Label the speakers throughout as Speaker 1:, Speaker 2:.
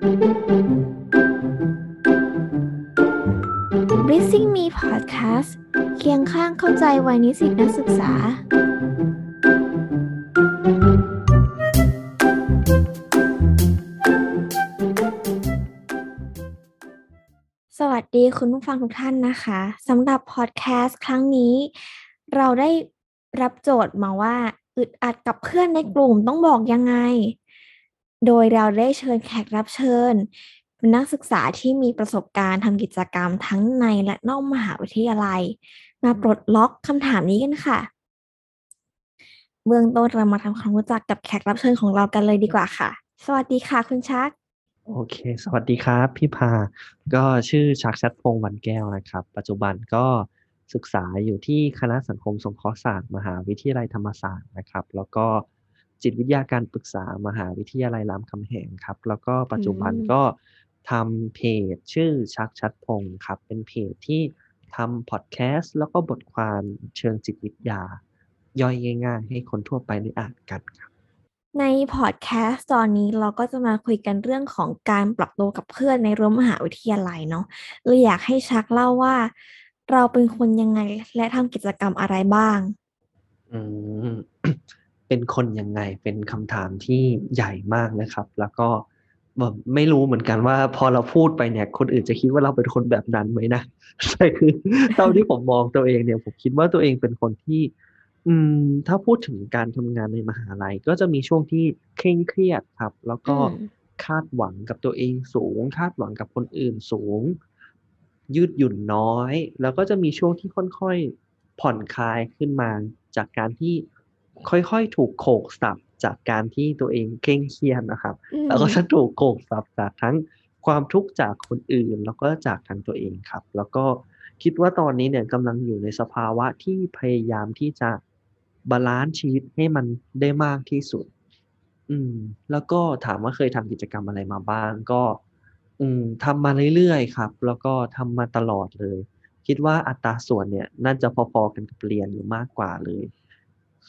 Speaker 1: b r i s i n g Me Podcast เคียงข้างเข้าใจวัยนิสิตนักศึกษา สวัสดีคุณผู้ฟังทุกท่านนะคะสำหรับพอดแคสต์ครั้งนี้ เราได้รับโจทย์มาว่า อึดอัดกับเพื่อนในกลุ่มต้องบอกยังไง โดยเราได้เชิญแขกรับเชิญนักศึกษาที่มีประสบการณ์ทำกิจกรรมทั้งในและนอกมหาวิทยาลัย มาปลดล็อกคำถามนี้กันค่ะ เบื้องต้นเรามาทำความรู้จักกับแขกรับเชิญของเรากันเลยดีกว่าค่ะ สวัสดีค่ะคุณชัก
Speaker 2: โอเค สวัสดีครับ พี่พา ก็ชื่อชักชัดพงวันแก้วนะครับ ปัจจุบันก็ศึกษาอยู่ที่คณะสังคมสงเคราะห์ศาสตร์ มหาวิทยาลัยธรรมศาสตร์นะครับ แล้วก็ จิตวิทยาการปรึกษามหาวิทยาลัยรามคำแหงครับ แล้วก็ปัจจุบันก็ทำเพจชื่อชักชัดพงศ์ครับ เป็นเพจที่ทำพอดแคสต์แล้วก็บทความเชิงจิตวิทยา ย่อยง่ายๆ ให้คนทั่วไปได้อ่านกันครับ
Speaker 1: ในพอดแคสต์ตอนนี้เราก็จะมาคุยกันเรื่องของการปรับตัวกับเพื่อนในรั้วมหาวิทยาลัยเนาะเลยอยากให้ชักเล่าว่า เราเป็นคนยังไงและทำกิจกรรมอะไรบ้าง
Speaker 2: อืม เป็นคนยังไงเป็นคำถามที่ใหญ่มากนะครับ แล้วก็แบบไม่รู้เหมือนกันว่า พอเราพูดไปเนี่ย คนอื่นจะคิดว่าเราเป็นคนแบบนั้นไหมนะใช่คือเท่าที่ผมมองตัวเองเนี่ย ผมคิดว่าตัวเองเป็นคนที่ อืม ถ้าพูดถึงการทำงานในมหาลัย ก็จะมีช่วงที่เคร่งเครียดครับ แล้วก็
Speaker 1: อืม
Speaker 2: คาดหวังกับตัวเองสูง คาดหวังกับคนอื่นสูง ยืดหยุ่นน้อย แล้วก็จะมีช่วงที่ค่อยๆผ่อนคลายขึ้นมาจากการที่ ค่อยๆ ถูกโขกสับจากการที่ตัวเองเคร่งเครียดนะครับ
Speaker 1: อืม
Speaker 2: แล้วก็จะถูกโขกสับจากทั้งความทุกข์จากคนอื่น แล้วก็จากทางตัวเองครับ แล้วก็คิดว่าตอนนี้เนี่ยกำลังอยู่ในสภาวะที่พยายามที่จะ balance ชีวิตให้มันได้มากที่สุด อืม แล้วก็ถามว่าเคยทำกิจกรรมอะไรมาบ้างก็ อืมทำมาเรื่อยๆครับ แล้วก็ทำมาตลอดเลย คิดว่าอัตราส่วนเนี่ย น่าจะพอๆกันกับเรียนอยู่มากกว่าเลย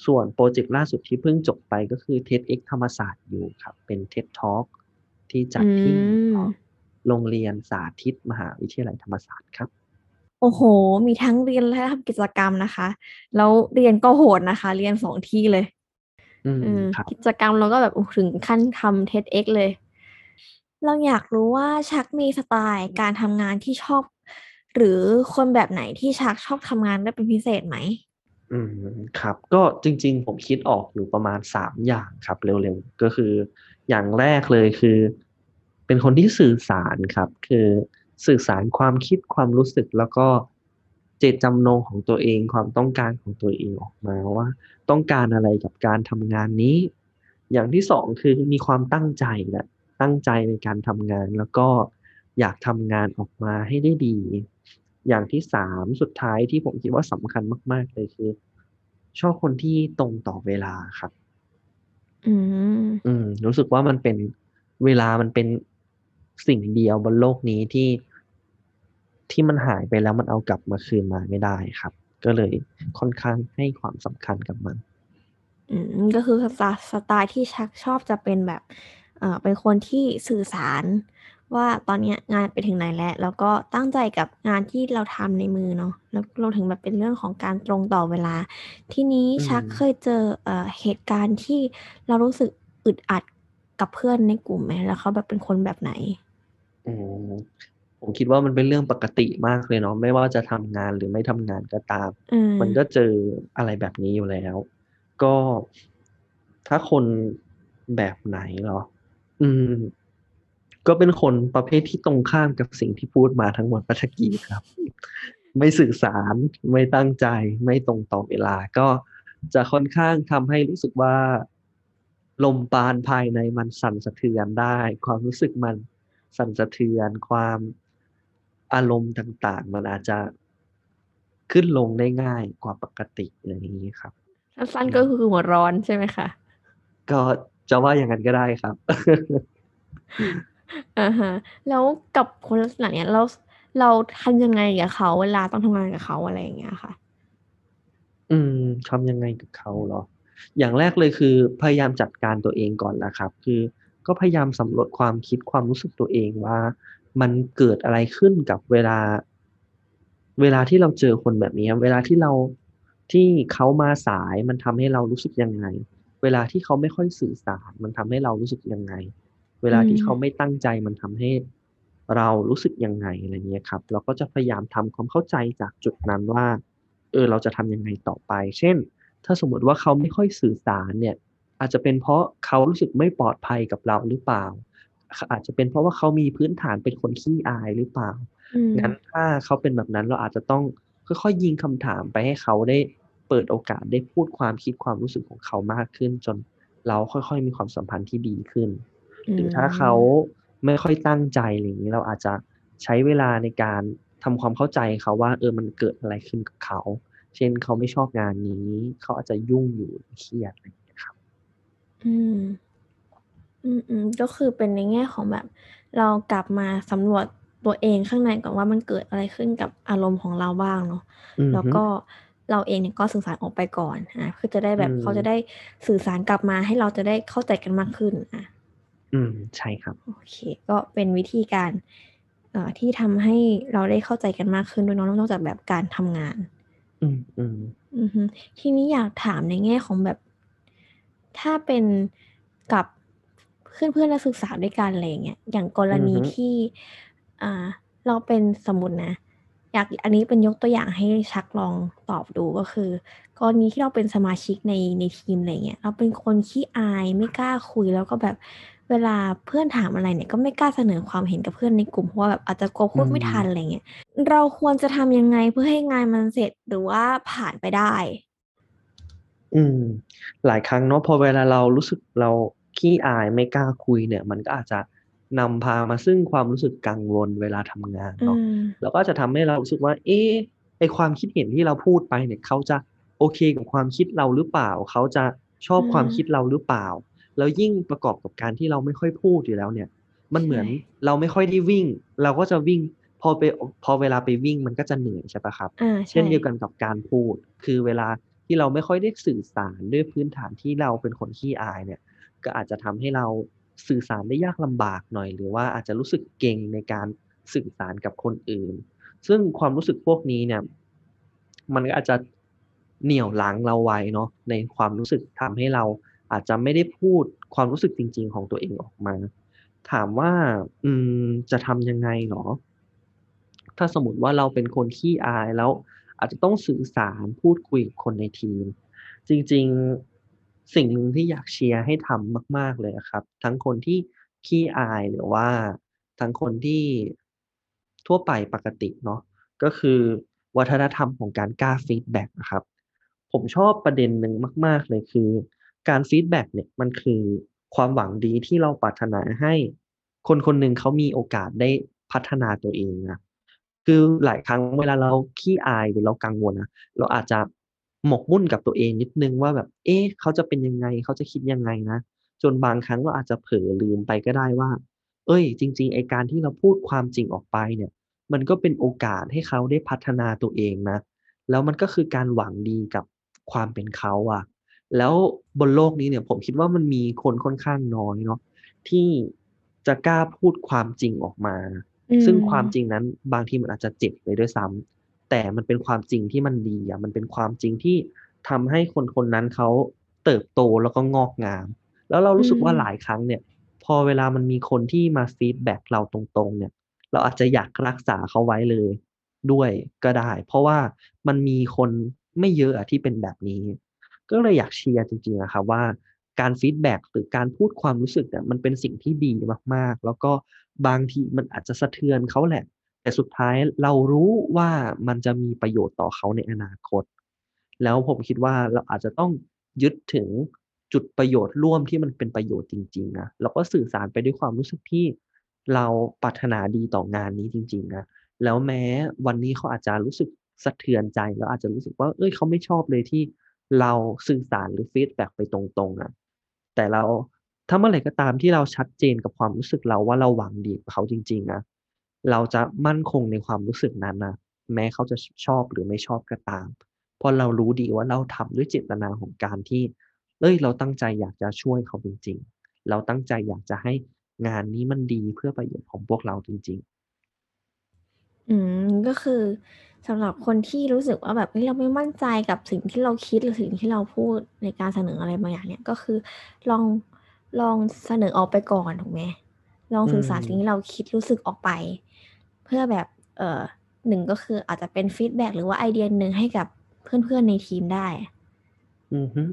Speaker 2: ส่วนโปรเจกต์ล่าสุดที่เพิ่งจบไปก็คือ TEDx ธรรมศาสตร์อยู่ครับ เป็น TED Talk ที่จัดที่
Speaker 1: อืม
Speaker 2: โรงเรียนสาธิตมหาวิทยาลัยธรรมศาสตร์ครับ
Speaker 1: โอ้โห มีทั้งเรียนและทำกิจกรรมนะคะ แล้วเรียนก็โหดนะคะ เรียนสองที่เลย
Speaker 2: อืม
Speaker 1: อืม
Speaker 2: ครับ
Speaker 1: กิจกรรมเราก็แบบโอ้ถึงขั้นทำ TEDx เลย เราอยากรู้ว่าชักมีสไตล์การทำงานที่ชอบ หรือคนแบบไหนที่ชักชอบทำงานได้เป็นพิเศษไหม
Speaker 2: อืมครับ ก็จริง ๆ ผมคิดออกอยู่ประมาณสามอย่างครับ เร็วๆ ก็คืออย่างแรกเลยคือ เป็นคนที่สื่อสารครับ คือสื่อสารความคิดความรู้สึกแล้วก็เจตจำนงของตัวเองความต้องการของตัวเองออกมาว่า ต้องการอะไรกับการทำงานนี้ อย่างที่สองคือมีความตั้งใจแหละตั้งใจในการทำงานแล้วก็อยากทำงานออกมาให้ได้ดี อย่างที่สามสุดท้ายที่ผมคิดว่าสำคัญมาก ๆ เลยคือ ชอบคนที่ตรงต่อเวลาครับ
Speaker 1: อืม
Speaker 2: อืม รู้สึกว่ามันเป็นเวลามันเป็นสิ่งเดียวบนโลกนี้ที่ที่มันหายไปแล้วมันเอากลับมาคืนมาไม่ได้ครับ ก็เลยค่อนข้างให้ความสำคัญกับมัน
Speaker 1: อืม ก็คือสไตล์สไตล์ที่ชักชอบจะเป็นแบบ เอ่อเป็นคนที่สื่อสาร ว่าตอนเนี้ยงานไปถึงไหนแล้วแล้วก็ตั้งใจกับงานที่เราทำในมือเนาะแล้วเราถึงแบบเป็นเรื่องของการตรงต่อเวลา ทีนี้
Speaker 2: อืม
Speaker 1: ชักเคยเจอเอ่อเหตุการณ์ที่เรารู้สึกอึดอัดกับเพื่อนในกลุ่มไหมแล้วเขาแบบเป็นคนแบบไหน
Speaker 2: อืมผมคิดว่ามันเป็นเรื่องปกติมากเลยเนาะไม่ว่าจะทำงานหรือไม่ทำงานก็ตาม
Speaker 1: อืม
Speaker 2: มันก็เจออะไรแบบนี้อยู่แล้ว ก็ถ้าคนแบบไหนเหรอ อืม ก็เป็นคนประเภทที่ตรงข้ามกับสิ่งที่พูดมาทั้งหมดปัจกีครับ ไม่สื่อสารไม่ตั้งใจ ไม่ตรงต่อเวลา ก็จะค่อนข้างทำให้รู้สึกว่า ลมปานภายในมันสั่นสะเทือนได้ ความรู้สึกมันสั่นสะเทือนความอารมณ์ต่างๆ มันอาจจะขึ้นลงได้ง่ายกว่าปกติอะไรอย่างนี้ครับ
Speaker 1: สั้นๆก็คือหัวร้อนใช่ไหมคะ
Speaker 2: ก็จะว่าอย่างนั้นก็ได้ครับ
Speaker 1: อ่าฮะ แล้วกับคนลักษณะเนี้ย เรา เราทำยังไงกับเขา เวลาต้องทำงานกับเขาอะไรอย่างเงี้ยค่ะ
Speaker 2: อืมทำยังไงกับเขาเหรอ อย่างแรกเลยคือ พยายามจัดการตัวเองก่อนแหละครับ คือก็พยายามสำรวจความคิดความรู้สึกตัวเองว่า มันเกิดอะไรขึ้นกับเวลา เวลาที่เราเจอคนแบบนี้ เวลาที่เราที่เขามาสายมันทำให้เรารู้สึกยังไง เวลาที่เขาไม่ค่อยสื่อสาร มันทำให้เรารู้สึกยังไง เวลาที่เขาไม่ตั้งใจมันทำให้เรารู้สึกยังไงอะไรเงี้ยครับ เราก็จะพยายามทำความเข้าใจจากจุดนั้นว่า เออเราจะทำยังไงต่อไป เช่น ถ้าสมมติว่าเขาไม่ค่อยสื่อสารเนี่ย อาจจะเป็นเพราะเขารู้สึกไม่ปลอดภัยกับเราหรือเปล่า อาจจะเป็นเพราะว่าเขามีพื้นฐานเป็นคนขี้อายหรือเปล่า
Speaker 1: อืม
Speaker 2: งั้นถ้าเขาเป็นแบบนั้นเราอาจจะต้องค่อยๆยิงคำถามไปให้เขาได้เปิดโอกาสได้พูดความคิดความรู้สึกของเขามากขึ้น จนเราค่อยๆ มีความสัมพันธ์ที่ดีขึ้น หรือถ้าเขาไม่ค่อยตั้งใจอะไรอย่างนี้เราอาจจะใช้เวลาในการทำความเข้าใจเขาว่า เออมันเกิดอะไรขึ้นกับเขา เช่นเขาไม่ชอบงานนี้ เขาอาจจะยุ่งอยู่เครียดอะไรอย่างเงี้ยครับ
Speaker 1: อืม อืมอืมก็คือเป็นในแง่ของแบบ เรากลับมาสำรวจตัวเองข้างในก่อนว่ามันเกิดอะไรขึ้นกับอารมณ์ของเราบ้างเนาะ
Speaker 2: อือ
Speaker 1: แล้ว
Speaker 2: ฮึ
Speaker 1: ก็เราเองเนี่ยก็สื่อสารออกไปก่อนอะคือจะได้แบบ
Speaker 2: อืม
Speaker 1: เขาจะได้สื่อสารกลับมาให้เราจะได้เข้าใจกันมากขึ้นอะ
Speaker 2: อืมใช่ครับ
Speaker 1: โอเค ก็เป็นวิธีการเอ่อที่ทำให้เราได้เข้าใจกันมากขึ้นด้วยเนาะนอกจากแบบการทำงาน
Speaker 2: อืมอืม
Speaker 1: อือฮึทีนี้อยากถามในแง่ของแบบ ถ้าเป็นกับเพื่อนเพื่อนนักศึกษาด้วยกันอะไรอย่างเงี้ยอย่างกรณี
Speaker 2: อือฮึ
Speaker 1: ที่อ่าเราเป็นสมมตินะ อยากอันนี้เป็นยกตัวอย่างให้ชักลองตอบดูก็คือ กรณีที่เราเป็นสมาชิกในในทีมอะไรเงี้ยเราเป็นคนขี้อายไม่กล้าคุยแล้วก็แบบ เวลาเพื่อนถามอะไรเนี่ยก็ไม่กล้าเสนอความเห็นกับเพื่อนในกลุ่มเพราะว่าแบบอาจจะกลัวพูดไม่ทันอะไรเงี้ยเราควรจะทำยังไงเพื่อให้งานมันเสร็จหรือว่าผ่านไปได้
Speaker 2: อืม หลายครั้งเนาะพอเวลาเรารู้สึกเราขี้อายไม่กล้าคุยเนี่ย มันก็อาจจะนำพามาซึ่งความรู้สึกกังวลเวลาทำงาน
Speaker 1: อื
Speaker 2: เนาะ
Speaker 1: ม
Speaker 2: แล้วก็จะทำให้เรารู้สึกว่า เอ๊ะไอความคิดเห็นที่เราพูดไปเนี่ยเขาจะโอเคกับความคิดเราหรือเปล่า เขาจะชอบ
Speaker 1: อืม
Speaker 2: ความคิดเราหรือเปล่า แล้วยิ่งประกอบกับการที่เราไม่ค่อยพูดอยู่แล้วเนี่ย มันเหมือน
Speaker 1: ใช่
Speaker 2: เราไม่ค่อยได้วิ่ง เราก็จะวิ่งพอไปพอเวลาไปวิ่งมันก็จะเหนื่อยใช่ปะครับ
Speaker 1: อ่า
Speaker 2: เช่
Speaker 1: ใช่
Speaker 2: นเดียวกันกับการพูด คือเวลาที่เราไม่ค่อยได้สื่อสารด้วยพื้นฐานที่เราเป็นคนขี้อายเนี่ย ก็อาจจะทำให้เราสื่อสารได้ยากลำบากหน่อย หรือว่าอาจจะรู้สึกเกร็งในการสื่อสารกับคนอื่น ซึ่งความรู้สึกพวกนี้เนี่ย มันก็อาจจะเหนี่ยวรั้งเราไว้เนาะในความรู้สึกทำให้เรา อาจจะไม่ได้พูดความรู้สึกจริง ๆ ของตัวเองออกมา ถามว่า อืม จะทำยังไงเหรอ ถ้าสมมติว่าเราเป็นคนขี้อายแล้ว อาจจะต้องสื่อสารพูดคุยกับคนในทีม จริง ๆ สิ่งหนึ่งที่อยากเชียร์ให้ทำมาก ๆ เลยอะครับ ทั้งคนที่ขี้อายหรือว่า ทั้งคนที่ทั่วไปปกติเนาะก็คือวัฒนธรรมของการกล้า feedback อะครับ ผมชอบประเด็นหนึ่งมาก ๆ เลยคือ การ feedback เนี่ยมันคือความหวังดีที่เราปรารถนาให้ คนคนหนึ่งเขามีโอกาสได้พัฒนาตัวเองอะคือหลายครั้งเวลาเราขี้อายหรือเรากังวลอะเราอาจจะหมกมุ่นกับตัวเองนิดนึงว่าแบบ เอ๊ะเขาจะเป็นยังไงเขาจะคิดยังไงนะจนบางครั้งเราอาจจะเผลอลืมไปก็ได้ว่าเฮ้ย จริง ๆไอการที่เราพูดความจริงออกไปเนี่ย มันก็เป็นโอกาสให้เขาได้พัฒนาตัวเองนะ แล้วมันก็คือการหวังดีกับความเป็นเขาอะ แล้วบนโลกนี้เนี่ยผมคิดว่ามันมีคนค่อนข้างน้อยเนาะที่จะกล้าพูดความจริงออกมา
Speaker 1: อื
Speaker 2: ซึ่ง
Speaker 1: ม
Speaker 2: ความจริงนั้นบางทีมันอาจจะเจ็บเลยด้วยซ้ำแต่มันเป็นความจริงที่มันดีอะมันเป็นความจริงที่ทำให้คนคนนั้นเขาเติบโตแล้วก็งอกงาม แล้วเรา
Speaker 1: อื
Speaker 2: รู้สึกว่าหลายครั้งเนี่ย พอเวลามันมีคนที่มา feedback เราตรงๆ เนี่ย เราอาจจะอยากรักษาเขาไว้เลยด้วยก็ได้ เพราะว่ามันมีคนไม่เยอะอะที่เป็นแบบนี้ ก็เลยอยากเชียร์จริงๆอะครับว่าการ feedback หรือการพูดความรู้สึกเนี่ยมันเป็นสิ่งที่ดีมากๆ แล้วก็บางทีมันอาจจะสะเทือนเขาแหละ แต่สุดท้ายเรารู้ว่ามันจะมีประโยชน์ต่อเขาในอนาคต แล้วผมคิดว่าเราอาจจะต้องยึดถึงจุดประโยชน์ร่วมที่มันเป็นประโยชน์จริงๆนะแล้วก็สื่อสารไปด้วยความรู้สึกที่เราปรารถนาดีต่องานนี้จริงๆนะแล้วแม้วันนี้เขาอาจจะรู้สึกสะเทือนใจแล้วอาจจะรู้สึกว่าเฮ้ยเขาไม่ชอบเลยที่ เราสื่อสารหรือฟีดแบ็กไปตรงๆอะแต่เราถ้าเมื่อไหร่ก็ตามที่เราชัดเจนกับความรู้สึกเราว่าเราหวังดีกับเขาจริงๆนะเราจะมั่นคงในความรู้สึกนั้นนะแม้เขาจะชอบหรือไม่ชอบก็ตาม เพราะเรารู้ดีว่าเราทำด้วยเจตนาของการที่เฮ้ยเราตั้งใจอยากจะช่วยเขาจริง ๆ เราตั้งใจอยากจะให้งานนี้มันดีเพื่อประโยชน์ของพวกเราจริง ๆ
Speaker 1: อืมก็คือ สำหรับคนที่รู้สึกว่าแบบเฮ้ยเราไม่มั่นใจกับสิ่งที่เราคิดหรือสิ่งที่เราพูดในการเสนออะไรบางอย่างเนี่ยก็คือลองลองเสนอออกไปก่อนถูกไหมลอง
Speaker 2: อื
Speaker 1: สื่อสารสิ่ง
Speaker 2: ม
Speaker 1: ที่เราคิดรู้สึกออกไป เพื่อแบบเอ่อ1ก็คืออาจจะเป็นฟีดแบ็กหรือว่าไอเดียหนึ่งให้กับเพื่อนๆในทีมได้
Speaker 2: อือฮึ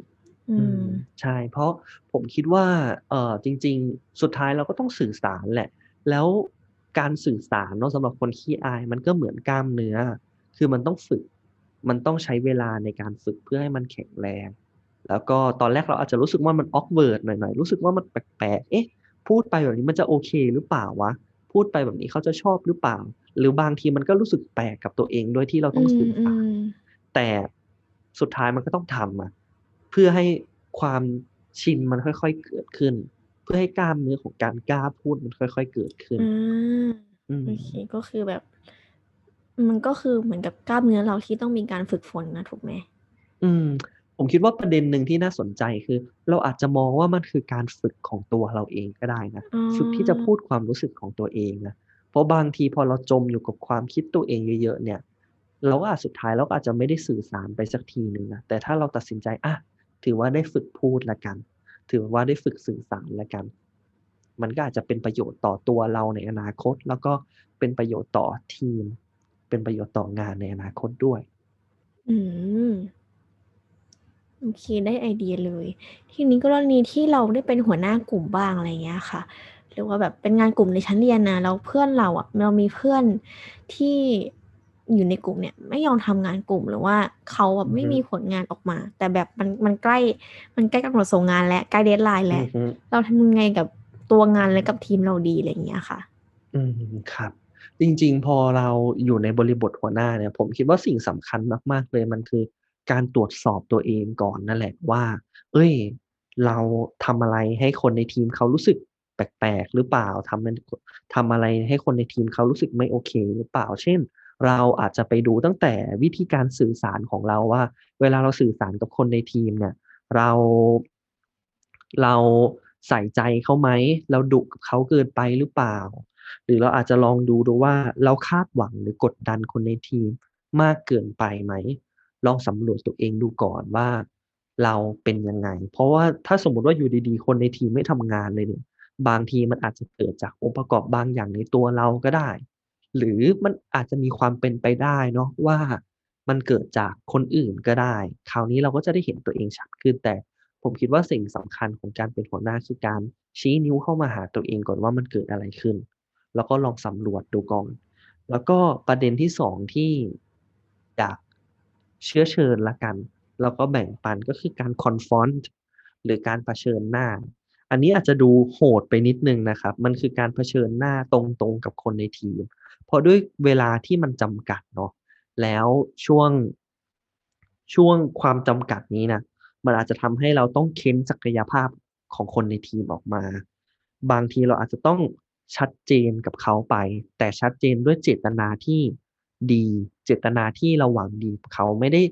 Speaker 1: อื
Speaker 2: อื
Speaker 1: ม
Speaker 2: มใช่ เพราะผมคิดว่าเอ่อจริง ๆ สุดท้ายเราก็ต้องสื่อสารแหละ แล้วการสื่อสารเนาะสำหรับคนขี้อายมันก็เหมือนกล้ามเนื้อ คือมันต้องฝึก มันต้องใช้เวลาในการฝึกเพื่อให้มันแข็งแรง แล้วก็ตอนแรกเราอาจจะรู้สึกว่ามัน awkward หน่อยๆ รู้สึกว่ามันแปลกๆ เอ๊ะ พูดไปแบบนี้มันจะโอเคหรือเปล่าวะ พูดไปแบบนี้เขาจะชอบหรือเปล่า หรือบางทีมันก็รู้สึกแปลกกับตัวเองด้วยที่เรา
Speaker 1: อื
Speaker 2: ต้องสื่อสาร
Speaker 1: ม
Speaker 2: แต่สุดท้ายมันก็ต้องทำอะเพื่อให้ความชินมันค่อยๆเกิดขึ้น เพื่อให้กล้ามเนื้อของการกล้าพูดมันค่อย ๆเกิดขึ้น
Speaker 1: อา
Speaker 2: อื
Speaker 1: โอเค
Speaker 2: ม
Speaker 1: ก็คือแบบ มันก็คือเหมือนกับกล้ามเนื้อเราที่ต้องมีการฝึกฝนนะถูกไหม?
Speaker 2: อืม ผมคิดว่าประเด็นหนึ่งที่น่าสนใจคือ เราอาจจะมองว่ามันคือการฝึกของตัวเราเองก็ได้นะ
Speaker 1: อ๋อ
Speaker 2: ฝึกที่จะพูดความรู้สึกของตัวเองนะเพราะบางทีพอเราจมอยู่กับความคิดตัวเองเยอะๆเนี่ย เราก็อาจสุดท้ายเราก็อาจจะไม่ได้สื่อสารไปสักทีหนึ่งนะแต่ถ้าเราตัดสินใจอะถือว่าได้ฝึกพูดแล้วกัน ถือว่าได้ฝึกสื่อสารแล้วกัน มันก็อาจจะเป็นประโยชน์ต่อตัวเราในอนาคต แล้วก็เป็นประโยชน์ต่อทีม เป็นประโยชน์ต่องานในอนาคตด้วย
Speaker 1: อืมโอเคได้ไอเดียเลย ทีนี้กรณีที่เราได้เป็นหัวหน้ากลุ่มบ้างอะไรอย่างเงี้ยค่ะ หรือว่าแบบเป็นงานกลุ่มในชั้นเรียนนะแล้วเพื่อนเราอะเรามีเพื่อนที่อยู่ในกลุ่มเนี่ย ไม่ยอมทำงานกลุ่มหรือว่าเขาอะ
Speaker 2: อือ
Speaker 1: ไม่
Speaker 2: ฮึ
Speaker 1: มีผลงานออกมา แต่แบบมันมันใกล้มันใกล้กำหนดส่งงานแล้วใกล้ deadline
Speaker 2: อื
Speaker 1: แล้ว
Speaker 2: อฮึ
Speaker 1: เราทำยังไงกับตัวงานและกับทีมเราดีอะไรอย่างเงี้ยค่ะ?
Speaker 2: อืมครับ จริง ๆ พอเราอยู่ในบริบทหัวหน้าเนี่ย ผมคิดว่าสิ่งสำคัญมาก ๆ เลยมันคือการตรวจสอบตัวเองก่อนนั่นแหละว่าเฮ้ย เราทำอะไรให้คนในทีมเขารู้สึกแปลกๆหรือเปล่าทำนทำอะไรให้คนในทีมเขารู้สึกไม่โอเค หรือเปล่า เช่น เราอาจจะไปดูตั้งแต่วิธีการสื่อสารของเราว่า เวลาเราสื่อสารกับคนในทีมเนี่ย เราเราใส่ใจเขาไหมเราดุกับเขาเกินไปหรือเปล่า หรือเราอาจจะลองดูดูว่าเราคาดหวังหรือกดดันคนในทีมมากเกินไปไหม ลองสำรวจตัวเองดูก่อนว่า เราเป็นยังไง เพราะว่าถ้าสมมติว่าอยู่ดีๆ คนในทีมไม่ทำงานเลยเนี่ย บางทีมันอาจจะเกิดจากองค์ประกอบบางอย่างในตัวเราก็ได้ หรือมันอาจจะมีความเป็นไปได้เนาะว่ามันเกิดจากคนอื่นก็ได้ คราวนี้เราก็จะได้เห็นตัวเองชัดขึ้น แต่ผมคิดว่าสิ่งสำคัญของการเป็นหัวหน้าคือการชี้นิ้วเข้ามาหาตัวเองก่อนว่ามันเกิดอะไรขึ้น แล้วก็ลองสำรวจดูก่อน แล้วก็ประเด็นที่2ที่อยากเชื้อเชิญล้วกัน แล้วก็แบ่งปันก็คือการ confront หรือการเผชิญหน้า อันนี้อาจจะดูโหดไปนิดนึงนะครับ มันคือการเผชิญหน้าตรงๆกับคนในทีม เพราะด้วยเวลาที่มันจำกัดเนาะแล้วช่วงช่วงความจำกัดนี้นะมันอาจจะทำให้เราต้องเค้นศักยภาพของคนในทีมออกมา บางทีเราอาจจะต้อง ชัดเจนกับเขาไป แต่ชัดเจนด้วยเจตนาที่ดี เจตนาที่เราหวังดีเขาไม่ได้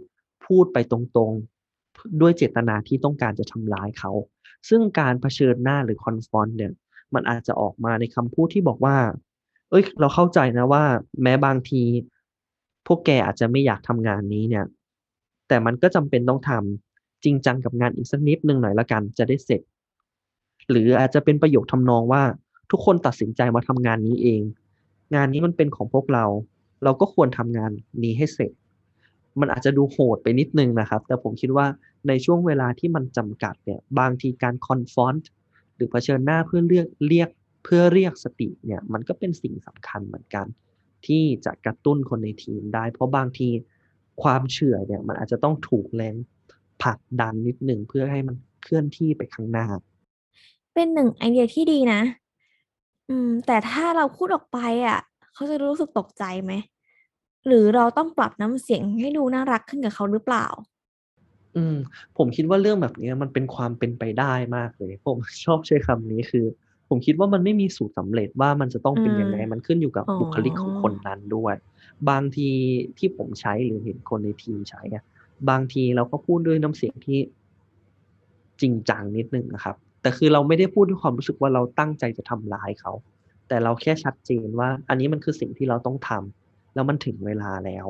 Speaker 2: พูดไปตรงๆ ด้วยเจตนาที่ต้องการจะทำร้ายเขา ซึ่งการเผชิญหน้าหรือ confront เนี่ยมันอาจจะออกมาในคำพูดที่บอกว่าเฮ้ย เราเข้าใจนะว่า แม้บางที พวกแกอาจจะไม่อยากทำงานนี้เนี่ย แต่มันก็จำเป็นต้องทำจริงจังกับงานอีกสักนิดหนึ่งหน่อยล้วกันจะได้เสร็จ หรืออาจจะเป็นประโยคทำนองว่า ทุกคนตัดสินใจมาทำงานนี้เอง งานนี้มันเป็นของพวกเรา เราก็ควรทำงานนี้ให้เสร็จ มันอาจจะดูโหดไปนิดหนึ่งนะครับ แต่ผมคิดว่าในช่วงเวลาที่มันจำกัดเนี่ยบางทีการ confront หรือเผชิญหน้าเพื่อเลือกเรียกเพื่อเรียกสติเนี่ยมันก็เป็นสิ่งสำคัญเหมือนกัน ที่จะกระตุ้นคนในทีมได้ เพราะบางทีความเฉื่อยเนี่ยมันอาจจะต้องถูกแรงผลักดันนิดหนึ่งเพื่อให้มันเคลื่อนที่ไปข้างหน้า
Speaker 1: เป็น1ไอเดียที่ดีนะ อืม แต่ถ้าเราพูดออกไปอะ เขาจะรู้สึกตกใจไหม?หรือเราต้องปรับน้ำเสียงให้ดูน่ารักขึ้นกับเขาหรือเปล่า?
Speaker 2: อืม ผมคิดว่าเรื่องแบบเนี้ยมันเป็นความเป็นไปได้มากเลย ผม ชอบใช้คำนี้ คือผมคิดว่ามันไม่มีสูตรสำเร็จว่า มันจะต้อง
Speaker 1: อื
Speaker 2: เป็น
Speaker 1: ม
Speaker 2: ยังไง มันขึ้นอยู่กับ
Speaker 1: อ๋อ
Speaker 2: บุคลิกของคนนั้นด้วย บางทีที่ผมใช้ หรือเห็นคนในทีมใช้อะ บางทีเราก็พูดด้วยน้ำเสียงที่ จริงจังนิดหนึ่งอะครับ แต่คือเราไม่ได้พูดด้วยความรู้สึกว่าเราตั้งใจจะทำร้ายเขา แต่เราแค่ชัดเจนว่า อันนี้มันคือสิ่งที่เราต้องทำแล้วมันถึงเวลาแล้ว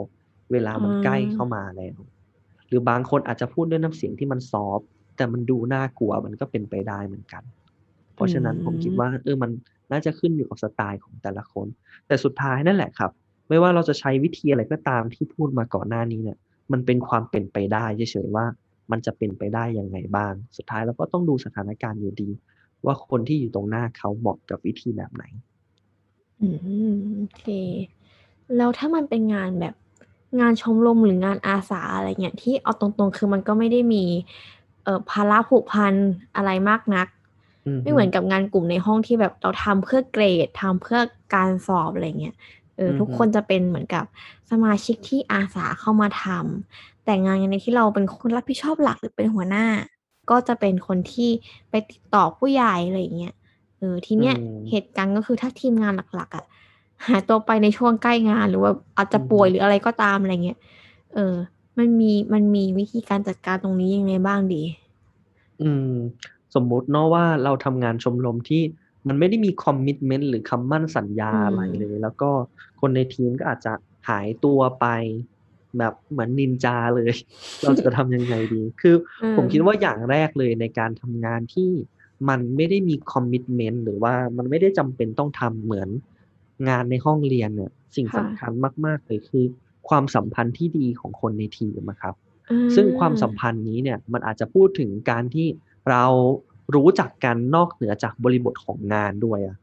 Speaker 2: เวลามันใกล้เข้ามาแล้ว หรือบางคนอาจจะพูดด้วยน้ำเสียงที่มันซอฟต์แต่มันดูน่ากลัวมันก็เป็นไปได้เหมือนกัน เพราะฉะนั้นผมคิดว่าเออมันน่าจะขึ้นอยู่กับสไตล์ของแต่ละคน แต่สุดท้ายนั่นแหละครับ ไม่ว่าเราจะใช้วิธีอะไรก็ตามที่พูดมาก่อนหน้านี้เนี่ย มันเป็นความเป็นไปได้เฉยๆว่า มันจะเป็นไปได้ยังไงบ้าง สุดท้ายเราก็ต้องดูสถานการณ์อยู่ดี ว่าคนที่อยู่ตรงหน้าเขาเหมาะกับวิธีแบบไหน
Speaker 1: อืมโอเค แล้วถ้ามันเป็นงานแบบงานชมรมหรืองานอาสาอะไรเงี้ยที่เอาตรงๆ คือมันก็ไม่ได้มีเอ่อภาระผูกพันอะไรมากนัก ไม่เหมือนกับงานกลุ่มในห้องที่แบบเราทำเพื่อเกรดทำเพื่อการสอบอะไรเงี้ยเออทุกคนจะเป็นเหมือนกับสมาชิกที่อาสาเข้ามาทำ แต่งานในที่เราเป็นคนรับผิดชอบหลักหรือเป็นหัวหน้า ก็จะเป็นคนที่ไปติดต่อผู้ใหญ่อะไรเงี้ยเออทีเนี้ยเหตุการณ์ก็คือถ้าทีมงานหลักๆอะ่ะหายตัวไปในช่วงใกล้งานหรือว่าอาจจะป่วยหรืออะไรก็ตามอะไรเงี้ยเออ มันมีมันมีวิธีการจัดการตรงนี้ยังไงบ้างดี
Speaker 2: อืม สมมุติเนาะว่าเราทำงานชมรมที่มันไม่ได้มีคอมมิชเมนต์หรือคำมั่นสัญญาอะไรเลย แล้วก็คนในทีมก็อาจจะหายตัวไป แบบเหมือนนินจาเลย เราจะทำยังไงดี คือผมคิดว่าอย่างแรกเลยในการทำงานที่มันไม่ได้มีคอมมิชเมนต์หรือว่ามันไม่ได้จำเป็นต้องทำเหมือนงานในห้องเรียนเนี่ย สิ่งสำคัญมากๆเลยคือ ความสัมพันธ์ที่ดีของคนในทีมครับ ซึ่งความสัมพันธ์นี้เนี่ยมันอาจจะพูดถึงการที่เรารู้จักกันนอกเหนือจากบริบทของงานด้วยอะ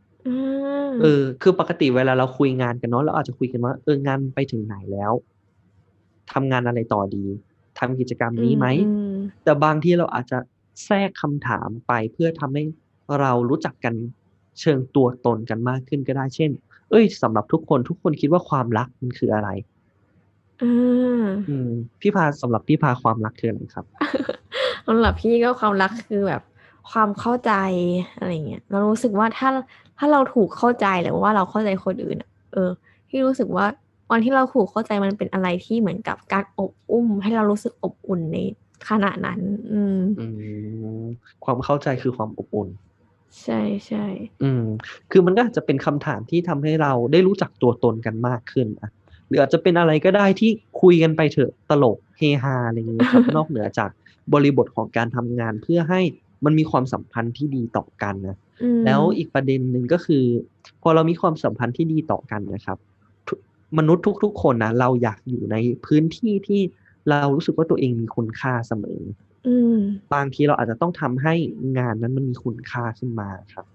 Speaker 2: เออ คือปกติเวลาเราคุยงานกันเนาะเราอาจจะคุยกันว่าเอองานไปถึงไหนแล้ว ทำงานอะไรต่อดีทำกิจกรรมนี้ไหม แต่บางที่เราอาจจะแทรกคำถามไปเพื่อทำให้เรารู้จักกันเชิงตัวตนกันมากขึ้นก็ได้เช่น เอ้ยสำหรับทุกคนทุกคนคิดว่าความรักมันคืออะไรอืมพี่พาสำหรับพี่พาความรักคืออะไรครับ
Speaker 1: สำหรับพี่ก็ความรักคือแบบความเข้าใจอะไรเงี้ยเรารู้สึกว่าถ้าถ้าเราถูกเข้าใจหรือว่าเราเข้าใจคนอื่นเออ พี่รู้สึกว่า วันที่เราถูกเข้าใจมันเป็นอะไรที่เหมือนกับการอบอุ้ม ให้เรารู้สึกอบอุ่นในขณะนั้น อืม
Speaker 2: อืมความเข้าใจคือความอบอุ่น
Speaker 1: ใช่ใช่
Speaker 2: อืม คือมันก็อาจจะเป็นคำถามที่ทำให้เราได้รู้จักตัวตนกันมากขึ้นอะหรืออาจจะเป็นอะไรก็ได้ที่คุยกันไปเถอะตลกเฮฮาอะไรอย่างนี้ครับนอกเหนือจากบริบทของการทำงานเพื่อให้มันมีความสัมพันธ์ที่ดีต่อกันนะแล้วอีกประเด็นหนึ่งก็คือ พอเรามีความสัมพันธ์ที่ดีต่อกันนะครับ มนุษย์ทุก ๆ คนนะเราอยากอยู่ในพื้นที่ที่เรารู้สึกว่าตัวเองมีคุณค่าเสมอบางทีเราอาจจะต้องทำให้งานนั้นมันมีคุณค่าขึ้นมาครับ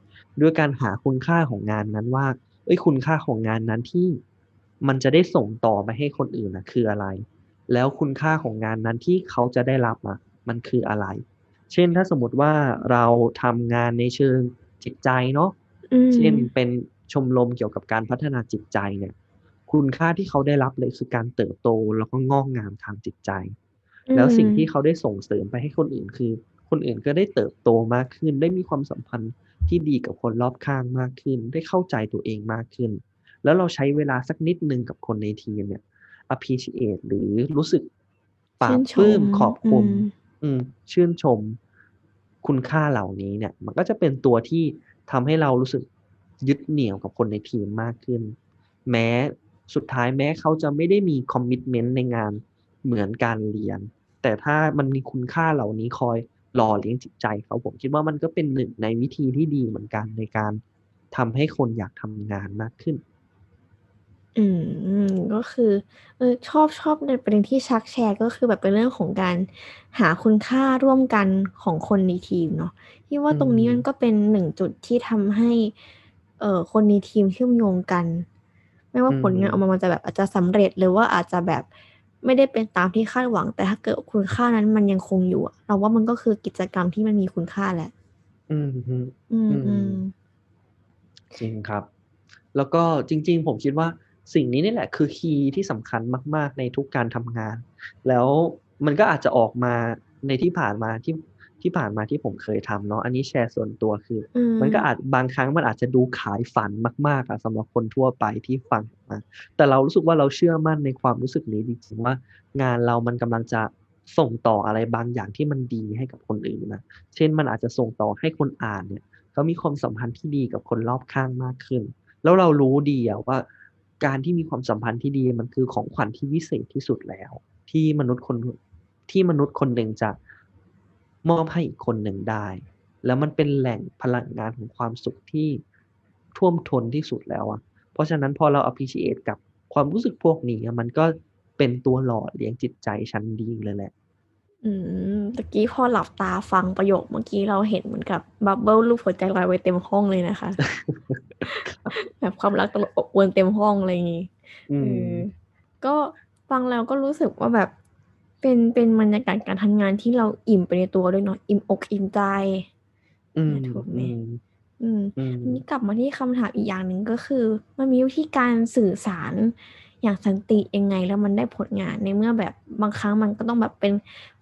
Speaker 2: ด้วยการหาคุณค่าของงานนั้นว่า เอ้ยคุณค่าของงานนั้นที่ มันจะได้ส่งต่อไปให้คนอื่นนะคืออะไร แล้วคุณค่าของงานนั้นที่เขาจะได้รับอะมันคืออะไร เช่นถ้าสมมติว่าเราทำงานในเชิงจิตใจเนาะเช่นเป็นชมรมเกี่ยวกับการพัฒนาจิตใจเนี่ย คุณค่าที่เขาได้รับเลยคือการเติบโตแล้วก็งอกงามทางจิตใจ แล้วสิ่งที่เขาได้ส่งเสริมไปให้คนอื่นคือ คนอื่นก็ได้เติบโตมากขึ้น ได้มีความสัมพันธ์ที่ดีกับคนรอบข้างมากขึ้น ได้เข้าใจตัวเองมากขึ้น แล้วเราใช้เวลาสักนิดนึงกับคนในทีมเนี่ย appreciate หรือรู้สึกปราบปลื้มขอบคุณอืมชื่นชม คุณค่าเหล่านี้เนี่ย มันก็จะเป็นตัวที่ทำให้เรารู้สึกยึดเหนี่ยวกับคนในทีมมากขึ้น แม้ สุดท้ายแม้เขาจะไม่ได้มีคอมมิชเมนต์ในงานเหมือนการเรียน แต่ถ้ามันมีคุณค่าเหล่านี้คอยหล่อเลี้ยงจิตใจเขาผมคิดว่ามันก็เป็นหนึ่งในวิธีที่ดีเหมือนกันในการทำให้คนอยากทำงานมากขึ้น
Speaker 1: อืมก็คือเออชอบชอบในประเด็นที่ชักแชร์ก็คือแบบเป็นเรื่องของการหาคุณค่าร่วมกันของคนในทีมเนาะที่ว่าตรงนี้มันก็เป็นหนึ่งจุดที่ทำให้ เอ่อคนในทีมเชื่อมโยงกัน ไม่ว่าผลงานออกมามันจะแบบอาจจะสำเร็จหรือว่าอาจจะแบบไม่ได้เป็นตามที่คาดหวัง แต่ถ้าเกิดคุณค่านั้นมันยังคงอยู่เราว่ามันก็คือกิจกรรมที่มันมีคุณค่าแหละ
Speaker 2: อืมอืมอืมจริงครับ แล้วก็จริง ๆ ผมคิดว่าสิ่งนี้นี่แหละ คือคีย์ที่สำคัญมาก ๆ ในทุกการทำงาน แล้วมันก็อาจจะออกมาในที่ผ่านมาที่ ที่ผ่านมาที่ผมเคยทำเนาะอันนี้แชร์ส่วนตัวคือ มันก็อาจบางครั้งมันอาจจะดูขายฝันมากๆอะสำหรับคนทั่วไปที่ฟังมาแต่เรารู้สึกว่าเราเชื่อมั่นในความรู้สึกนี้จริงๆว่า งานเรามันกำลังจะส่งต่ออะไรบางอย่างที่มันดีให้กับคนอื่นนะเช่นมันอาจจะส่งต่อให้คนอ่านเนี่ยเขามีความสัมพันธ์ที่ดีกับคนรอบข้างมากขึ้น แล้วเรารู้ดีอะว่า การที่มีความสัมพันธ์ที่ดีมันคือของขวัญที่วิเศษที่สุดแล้ว ที่มนุษย์คนที่มนุษย์คนหนึ่งจะ มอบให้อีกคนหนึ่งได้ แล้วมันเป็นแหล่งพลังงานของความสุขที่ท่วมท้นที่สุดแล้วอะเพราะฉะนั้นพอเรา appreciate กับความรู้สึกพวกนี้มันก็เป็นตัวหล่อเลี้ยงจิตใจชั้นดีเลยแหละ
Speaker 1: อืมตะกี้พอหลับตาฟังประโยคเมื่อกี้เราเห็นเหมือนกับบับเบิลรูปหัวใจลอยไว้เต็มห้องเลยนะคะ แบบความรักตลบอบอวนเต็มห้องอะไรอย่างงี้
Speaker 2: อื
Speaker 1: เอ
Speaker 2: ม
Speaker 1: อก็ฟังแล้วก็รู้สึกว่าแบบ เป็นเป็นบรรยากาศการทำงานที่เราอิ่มไปในตัวด้วยเนาะอิ่มอกอิ่มใจ
Speaker 2: อืม
Speaker 1: ถูกไหม
Speaker 2: อืม
Speaker 1: อืม
Speaker 2: อืม
Speaker 1: ทีนี้กลับมาที่คำถามอีกอย่างหนึ่งก็คือ มันมีวิธีการสื่อสารอย่างสันติยังไงแล้วมันได้ผลงานในเมื่อแบบบางครั้งมันก็ต้องแบบเป็น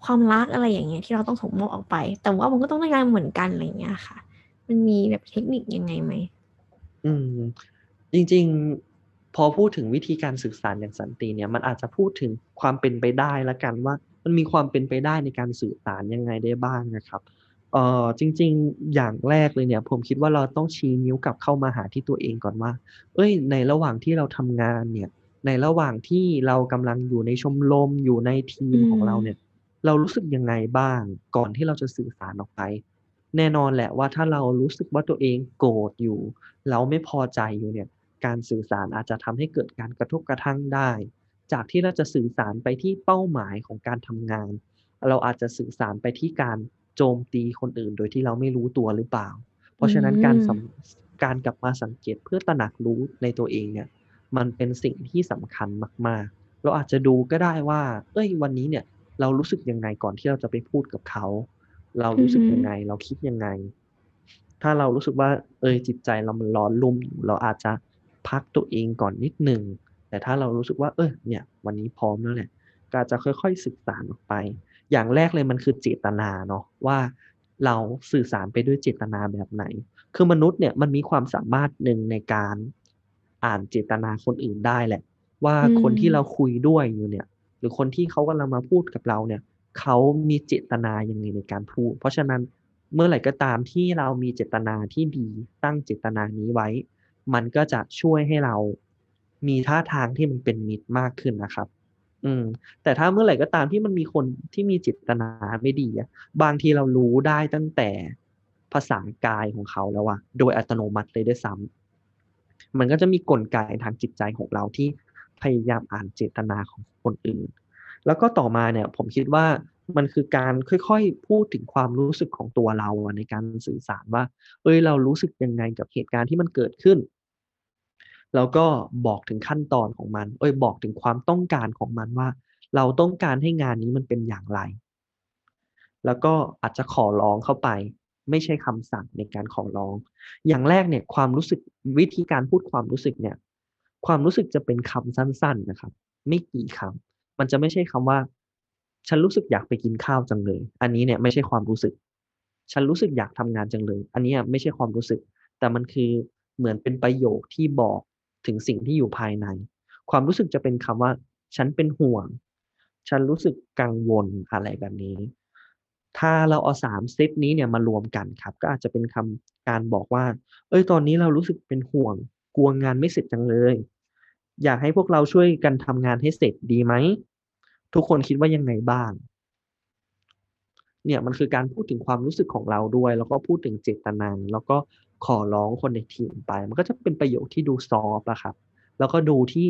Speaker 1: ความรักอะไรอย่างเงี้ยที่เราต้องส่งมอบออกไป แต่ว่ามันก็ต้องได้งานเหมือนกันอะไรอย่างเงี้ยค่ะ มันมีแบบเทคนิคยังไงไหม
Speaker 2: อืม จริง ๆ พอพูดถึงวิธีการสื่อสารอย่างสันติเนี่ยมันอาจจะพูดถึงความเป็นไปได้ละกันว่า มันมีความเป็นไปได้ในการสื่อสารยังไงได้บ้างนะครับเอ่อจริง ๆ อย่างแรกเลยเนี่ย ผมคิดว่าเราต้องชี้นิ้วกลับเข้ามาหาที่ตัวเองก่อนว่า เอ้ย ในระหว่างที่เราทำงานเนี่ย ในระหว่างที่เรากำลังอยู่ในชมรมอยู่ในทีม
Speaker 1: อืม
Speaker 2: ของเราเนี่ย เรารู้สึกยังไงบ้างก่อนที่เราจะสื่อสารออกไป แน่นอนแหละว่าถ้าเรารู้สึกว่าตัวเองโกรธอยู่ เราไม่พอใจอยู่เนี่ย การสื่อสารอาจจะทำให้เกิดการกระทบกระทั่งได้ จากที่เราจะสื่อสารไปที่เป้าหมายของการทำงาน เราอาจจะสื่อสารไปที่การโจมตีคนอื่น โดยที่เราไม่รู้ตัวหรือเปล่า เพราะฉะนั้นการสำการกลับมาสังเกตเพื่อตระหนักรู้ในตัวเองเนี่ย มันเป็นสิ่งที่สำคัญมาก ๆ เราอาจจะดูก็ได้ว่า เอ้ย วันนี้เนี่ย เรารู้สึกยังไงก่อนที่เราจะไปพูดกับเขา เรารู้สึกยังไง เราคิดยังไง ถ้าเรารู้สึกว่า เอยจิตใจเรามันร้อนรุ่มอยู่ เราอาจจะ พักตัวเองก่อนนิดหนึ่งแต่ถ้าเรารู้สึกว่า เออเนี่ย วันนี้พร้อมแล้วแหละก็อาจจะค่อยๆสื่อสารออกไป อย่างแรกเลยมันคือเจตนาเนาะว่าเราสื่อสารไปด้วยเจตนาแบบไหน คือมนุษย์เนี่ยมันมีความสามารถหนึ่งในการอ่านเจตนาคนอื่นได้แหละ ว่าคนที่เราคุยด้วยอยู่เนี่ย หรือคนที่เขากำลังมาพูดกับเราเนี่ยเขามีเจตนายังไงในการพูด เพราะฉะนั้นเมื่อไหร่ก็ตามที่เรามีเจตนาที่ดีตั้งเจตนานี้ไว้ มันก็จะช่วยให้เรามีท่าทางที่มันเป็นมิตรมากขึ้นนะครับ อืม แต่ถ้าเมื่อไหร่ก็ตามที่มันมีคนที่มีเจตนาไม่ดีบางทีเรารู้ได้ตั้งแต่ภาษากายของเขาแล้วอะโดยอัตโนมัติเลยด้วยซ้ำมันก็จะมีกลไกทางจิตใจของเราที่พยายามอ่านเจตนาของคนอื่น แล้วก็ต่อมาเนี่ยผมคิดว่ามันคือการค่อยๆ พูดถึงความรู้สึกของตัวเราในการสื่อสารว่า เอ้ยเรารู้สึกยังไงกับเหตุการณ์ที่มันเกิดขึ้น แล้วก็บอกถึงขั้นตอนของมัน เอ้ยบอกถึงความต้องการของมันว่า เราต้องการให้งานนี้มันเป็นอย่างไร แล้วก็อาจจะขอร้องเข้าไป ไม่ใช่คำสั่งในการขอร้อง อย่างแรกเนี่ยความรู้สึกวิธีการพูดความรู้สึกเนี่ย ความรู้สึกจะเป็นคำสั้น ๆนะครับ ไม่กี่คำมันจะไม่ใช่คำว่า ฉันรู้สึกอยากไปกินข้าวจังเลย อันนี้เนี่ยไม่ใช่ความรู้สึก ฉันรู้สึกอยากทำงานจังเลย อันนี้ไม่ใช่ความรู้สึก แต่มันคือเหมือนเป็นประโยคที่บอก ถึงสิ่งที่อยู่ภายใน ความรู้สึกจะเป็นคำว่า ฉันเป็นห่วง ฉันรู้สึกกังวลอะไรแบบนี้ ถ้าเราเอาสามเซตนี้เนี่ยมารวมกันครับ ก็อาจจะเป็นคำการบอกว่า เอ้ยตอนนี้เรารู้สึกเป็นห่วง กลัวงานไม่เสร็จจังเลย อยากให้พวกเราช่วยกันทำงานให้เสร็จดีไหมทุกคนคิดว่ายังไงบ้างเนี่ยมันคือการพูดถึงความรู้สึกของเราด้วย แล้วก็พูดถึงเจตนาแล้วก็ ขอร้องคนในทีมไป มันก็จะเป็นประโยคที่ดูซอฟต์อะครับ แล้วก็ดูที่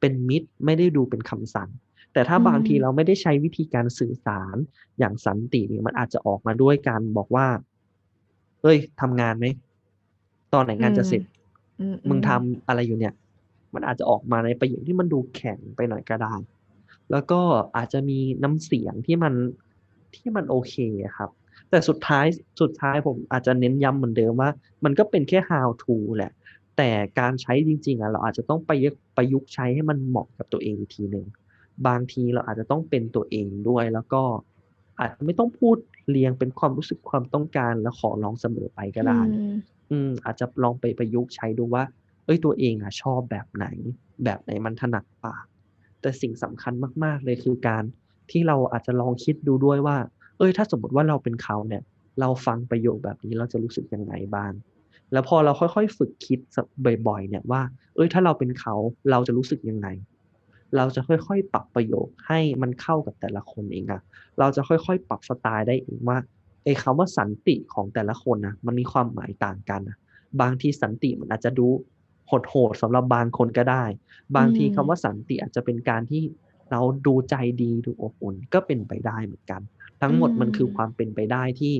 Speaker 2: เป็นมิตรไม่ได้ดูเป็นคำสั่ง แต่ถ้า
Speaker 1: อืม
Speaker 2: บางทีเราไม่ได้ใช้วิธีการสื่อสารอย่างสันติเนี่ยมันอาจจะออกมาด้วยการบอกว่าเฮ้ยทำงานไหมตอนไหนงานจะเสร็จ
Speaker 1: อื
Speaker 2: มึง
Speaker 1: อื
Speaker 2: ทำอะไรอยู่เนี่ย มันอาจจะออกมาในประโยคที่มันดูแข็งไปหน่อยก็ได้แล้วก็อาจจะมีน้ำเสียงที่มันที่มันโอเคอะครับ แต่สุดท้ายสุดท้ายผมอาจจะเน้นย้ำเหมือนเดิมว่า มันก็เป็นแค่ how to แหละ แต่การใช้จริงๆอะเราอาจจะต้องไปยุกต์ประยุกต์ใช้ให้มันเหมาะกับตัวเองอีกทีหนึ่งบางทีเราอาจจะต้องเป็นตัวเองด้วย แล้วก็อาจจะไม่ต้องพูดเรียงเป็นความรู้สึกความต้องการแล้วขอร้องเสมอไปก็ได้
Speaker 1: อืม
Speaker 2: อืมอาจจะลองไปประยุกต์ใช้ดูว่า เอ้ยตัวเองอะชอบแบบไหน แบบไหนมันถนัดปากแต่สิ่งสำคัญมาก ๆ เลยคือการที่เราอาจจะลองคิดดูด้วยว่า เอ้ยถ้าสมมติว่าเราเป็นเขาเนี่ย เราฟังประโยคแบบนี้เราจะรู้สึกยังไงบ้าง แล้วพอเราค่อยๆ ฝึกคิดบ่อยๆ เนี่ยว่า เอ้ยถ้าเราเป็นเขาเราจะรู้สึกยังไง เราจะค่อยๆ ปรับประโยคให้มันเข้ากับแต่ละคนเองอะเราจะค่อยๆ ปรับสไตล์ได้เองว่าไอ้คำว่าสันติของแต่ละคนนะมันมีความหมายต่างกันนะบางทีสันติมันอาจจะดูโหดๆสำหรับบางคนก็ได้ บางทีคำว่าสันติอาจจะเป็นการที่เราดูใจดีดูอบอุ่นก็เป็นไปได้เหมือนกัน ทั้งหมดมันคือความเป็นไปได้ที่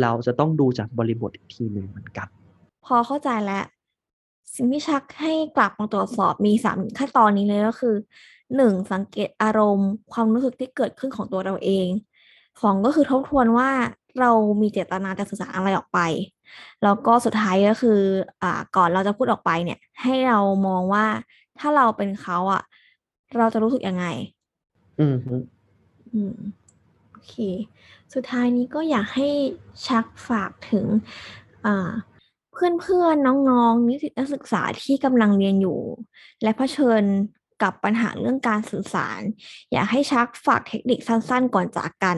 Speaker 2: เราจะต้องดูจากบริบทอีกทีหนึ่งเหมือนกัน
Speaker 1: พอเข้าใจแล้ว สิ่งที่ชักให้กลับมาตรวจสอบมีสามขั้นตอนนี้เลยก็คือหนึ่งสังเกตอารมณ์ ความรู้สึกที่เกิดขึ้นของตัวเราเองสองก็คือทบทวนว่าเรามีเจตนาจะสื่อสารอะไรออกไป แล้วก็สุดท้ายก็คืออ่าก่อนเราจะพูดออกไปเนี่ย ให้เรามองว่าถ้าเราเป็นเขาอะ เราจะรู้สึกยังไง
Speaker 2: อืม
Speaker 1: อืมโอ เค สุดท้ายนี้ก็อยากให้ชักฝากถึงอ่าเพื่อนๆน้องๆนิสิตนักศึกษาที่กำลังเรียนอยู่ และเผชิญกับปัญหาเรื่องการสื่อสาร อยากให้ชักฝากเทคนิคสั้นๆ ก่อนจากกัน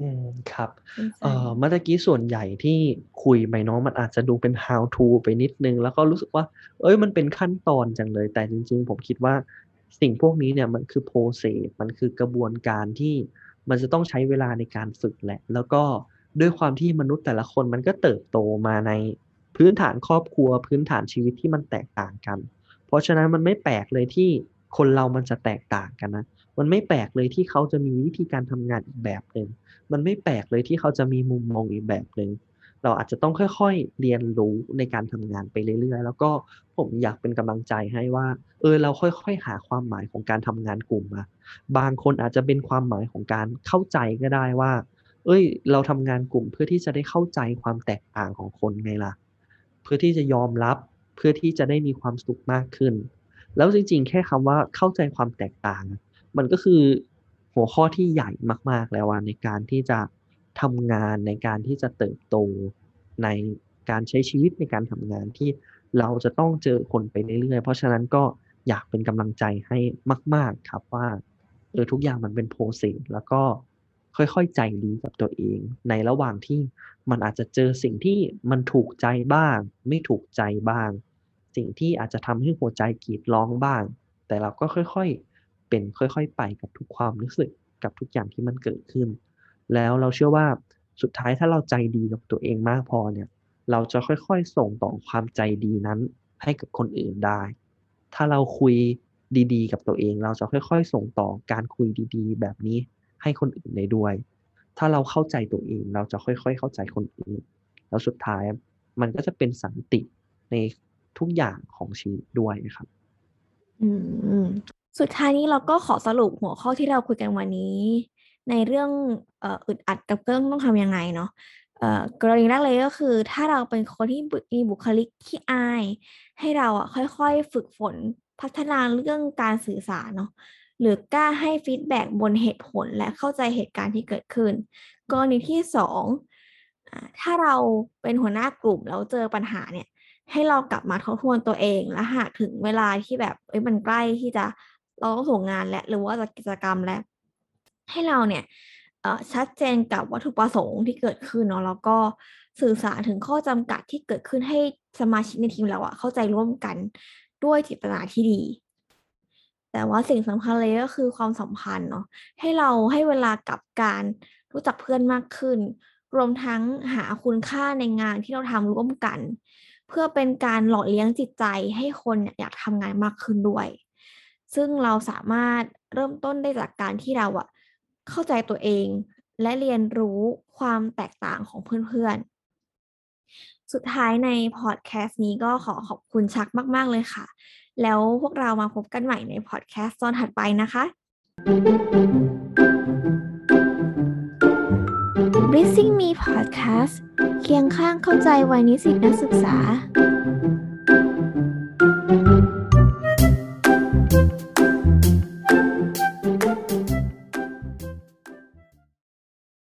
Speaker 2: อืมครับ
Speaker 1: สั้
Speaker 2: เอ่
Speaker 1: น
Speaker 2: อเมื่อตะกี้ส่วนใหญ่ที่คุยไปเนาะมันอาจจะดูเป็น how to ไปนิดหนึ่งแล้วก็รู้สึกว่าเฮ้ยมันเป็นขั้นตอนจังเลย แต่จริง ๆ ผมคิดว่าสิ่งพวกนี้เนี่ยมันคือ process มันคือกระบวนการที่ มันจะต้องใช้เวลาในการฝึกแหละ แล้วก็ด้วยความที่มนุษย์แต่ละคนมันก็เติบโตมาในพื้นฐานครอบครัว พื้นฐานชีวิตที่มันแตกต่างกัน เพราะฉะนั้นมันไม่แปลกเลยที่คนเรามันจะแตกต่างกันนะ มันไม่แปลกเลยที่เขาจะมีวิธีการทำงานอีกแบบหนึ่ง มันไม่แปลกเลยที่เขาจะมีมุมมองอีกแบบหนึ่ง เราอาจจะต้องค่อยๆเรียนรู้ในการทำงานไปเรื่อยๆ แล้วก็ผมอยากเป็นกำลังใจให้ว่า เออเราค่อยๆ หาความหมายของการทำงานกลุ่มมาบางคนอาจจะเป็นความหมายของการเข้าใจก็ได้ว่า เอ้ย เราทำงานกลุ่มเพื่อที่จะได้เข้าใจความแตกต่างของคนไงล่ะ เพื่อที่จะยอมรับเพื่อที่จะได้มีความสุขมากขึ้น แล้วจริงๆ แค่คำว่าเข้าใจความแตกต่าง มันก็คือหัวข้อที่ใหญ่มาก ๆ แล้วในการที่จะ ทำงานในการที่จะเติบโตในการใช้ชีวิตในการทำงานที่เราจะต้องเจอคนไปเรื่อยๆ เพราะฉะนั้นก็อยากเป็นกำลังใจให้มาก ๆครับว่าเออทุกอย่างมันเป็นโปรเซสแล้วก็ค่อยๆใจดีกับตัวเอง ในระหว่างที่มันอาจจะเจอสิ่งที่มันถูกใจบ้าง ไม่ถูกใจบ้าง สิ่งที่อาจจะทำให้หัวใจกรีดร้องบ้าง แต่เราก็ค่อยๆเป็นค่อย ๆ ไปกับทุกความรู้สึกกับทุกอย่างที่มันเกิดขึ้น แล้วเราเชื่อว่าสุดท้ายถ้าเราใจดีกับตัวเองมากพอเนี่ย เราจะค่อยๆส่งต่อความใจดีนั้นให้กับคนอื่นได้ ถ้าเราคุยดีๆ กับตัวเอง เราจะค่อย ๆ ส่งต่อการคุยดีๆ แบบนี้ให้คนอื่นได้ด้วย ถ้าเราเข้าใจตัวเอง เราจะค่อย ๆ เข้าใจคนอื่น แล้วสุดท้ายมันก็จะเป็นสันติในทุกอย่างของชีวิตด้วยนะครับ
Speaker 1: อืม สุดท้ายนี้เราก็ขอสรุปหัวข้อที่เราคุยกันวันนี้ ในเรื่องอ,อึดอัดกับเรื่องต้องทำยังไงเนาะกรณีแรกเลยก็คือ ถ้าเราเป็นคนที่มีบุคลิกขี้อาย ให้เราอะค่อยๆฝึกฝนพัฒนาเรื่องการสื่อสารเนาะหรือกล้าให้ feedback บนเหตุผลและเข้าใจเหตุการณ์ที่เกิดขึ้น กรณีที่สองถ้าเราเป็นหัวหน้ากลุ่มแล้วเจอปัญหาเนี่ย ให้เรากลับมาทบทวนตัวเอง และหากถึงเวลาที่แบบเอ้ยมันใกล้ที่จะเราต้องส่งงานแล้วหรือว่าจะกิจกรรมแล้ว ให้เราเนี่ยชัดเจนกับวัตถุประสงค์ที่เกิดขึ้นเนาะแล้วก็สื่อสารถึงข้อจำกัดที่เกิดขึ้นให้สมาชิกในทีมเราอะเข้าใจร่วมกันด้วยเจตนาที่ดี แต่ว่าสิ่งสำคัญเลยก็คือความสัมพันธ์เนาะให้เราให้เวลากับการรู้จักเพื่อนมากขึ้น รวมทั้งหาคุณค่าในงานที่เราทำร่วมกัน เพื่อเป็นการหล่อเลี้ยงจิตใจให้คนอยากทำงานมากขึ้นด้วย ซึ่งเราสามารถเริ่มต้นได้จากการที่เราอะ เข้าใจตัวเอง และเรียนรู้ความแตกต่างของเพื่อนๆ สุดท้ายในพอดแคสต์นี้ก็ขอขอบคุณชักมาก ๆ เลยค่ะ แล้วพวกเรามาพบกันใหม่ในพอดแคสต์ตอนถัดไปนะคะ Blessing Me Podcast เคียงข้างเข้าใจวัยนิสิตนักศึกษา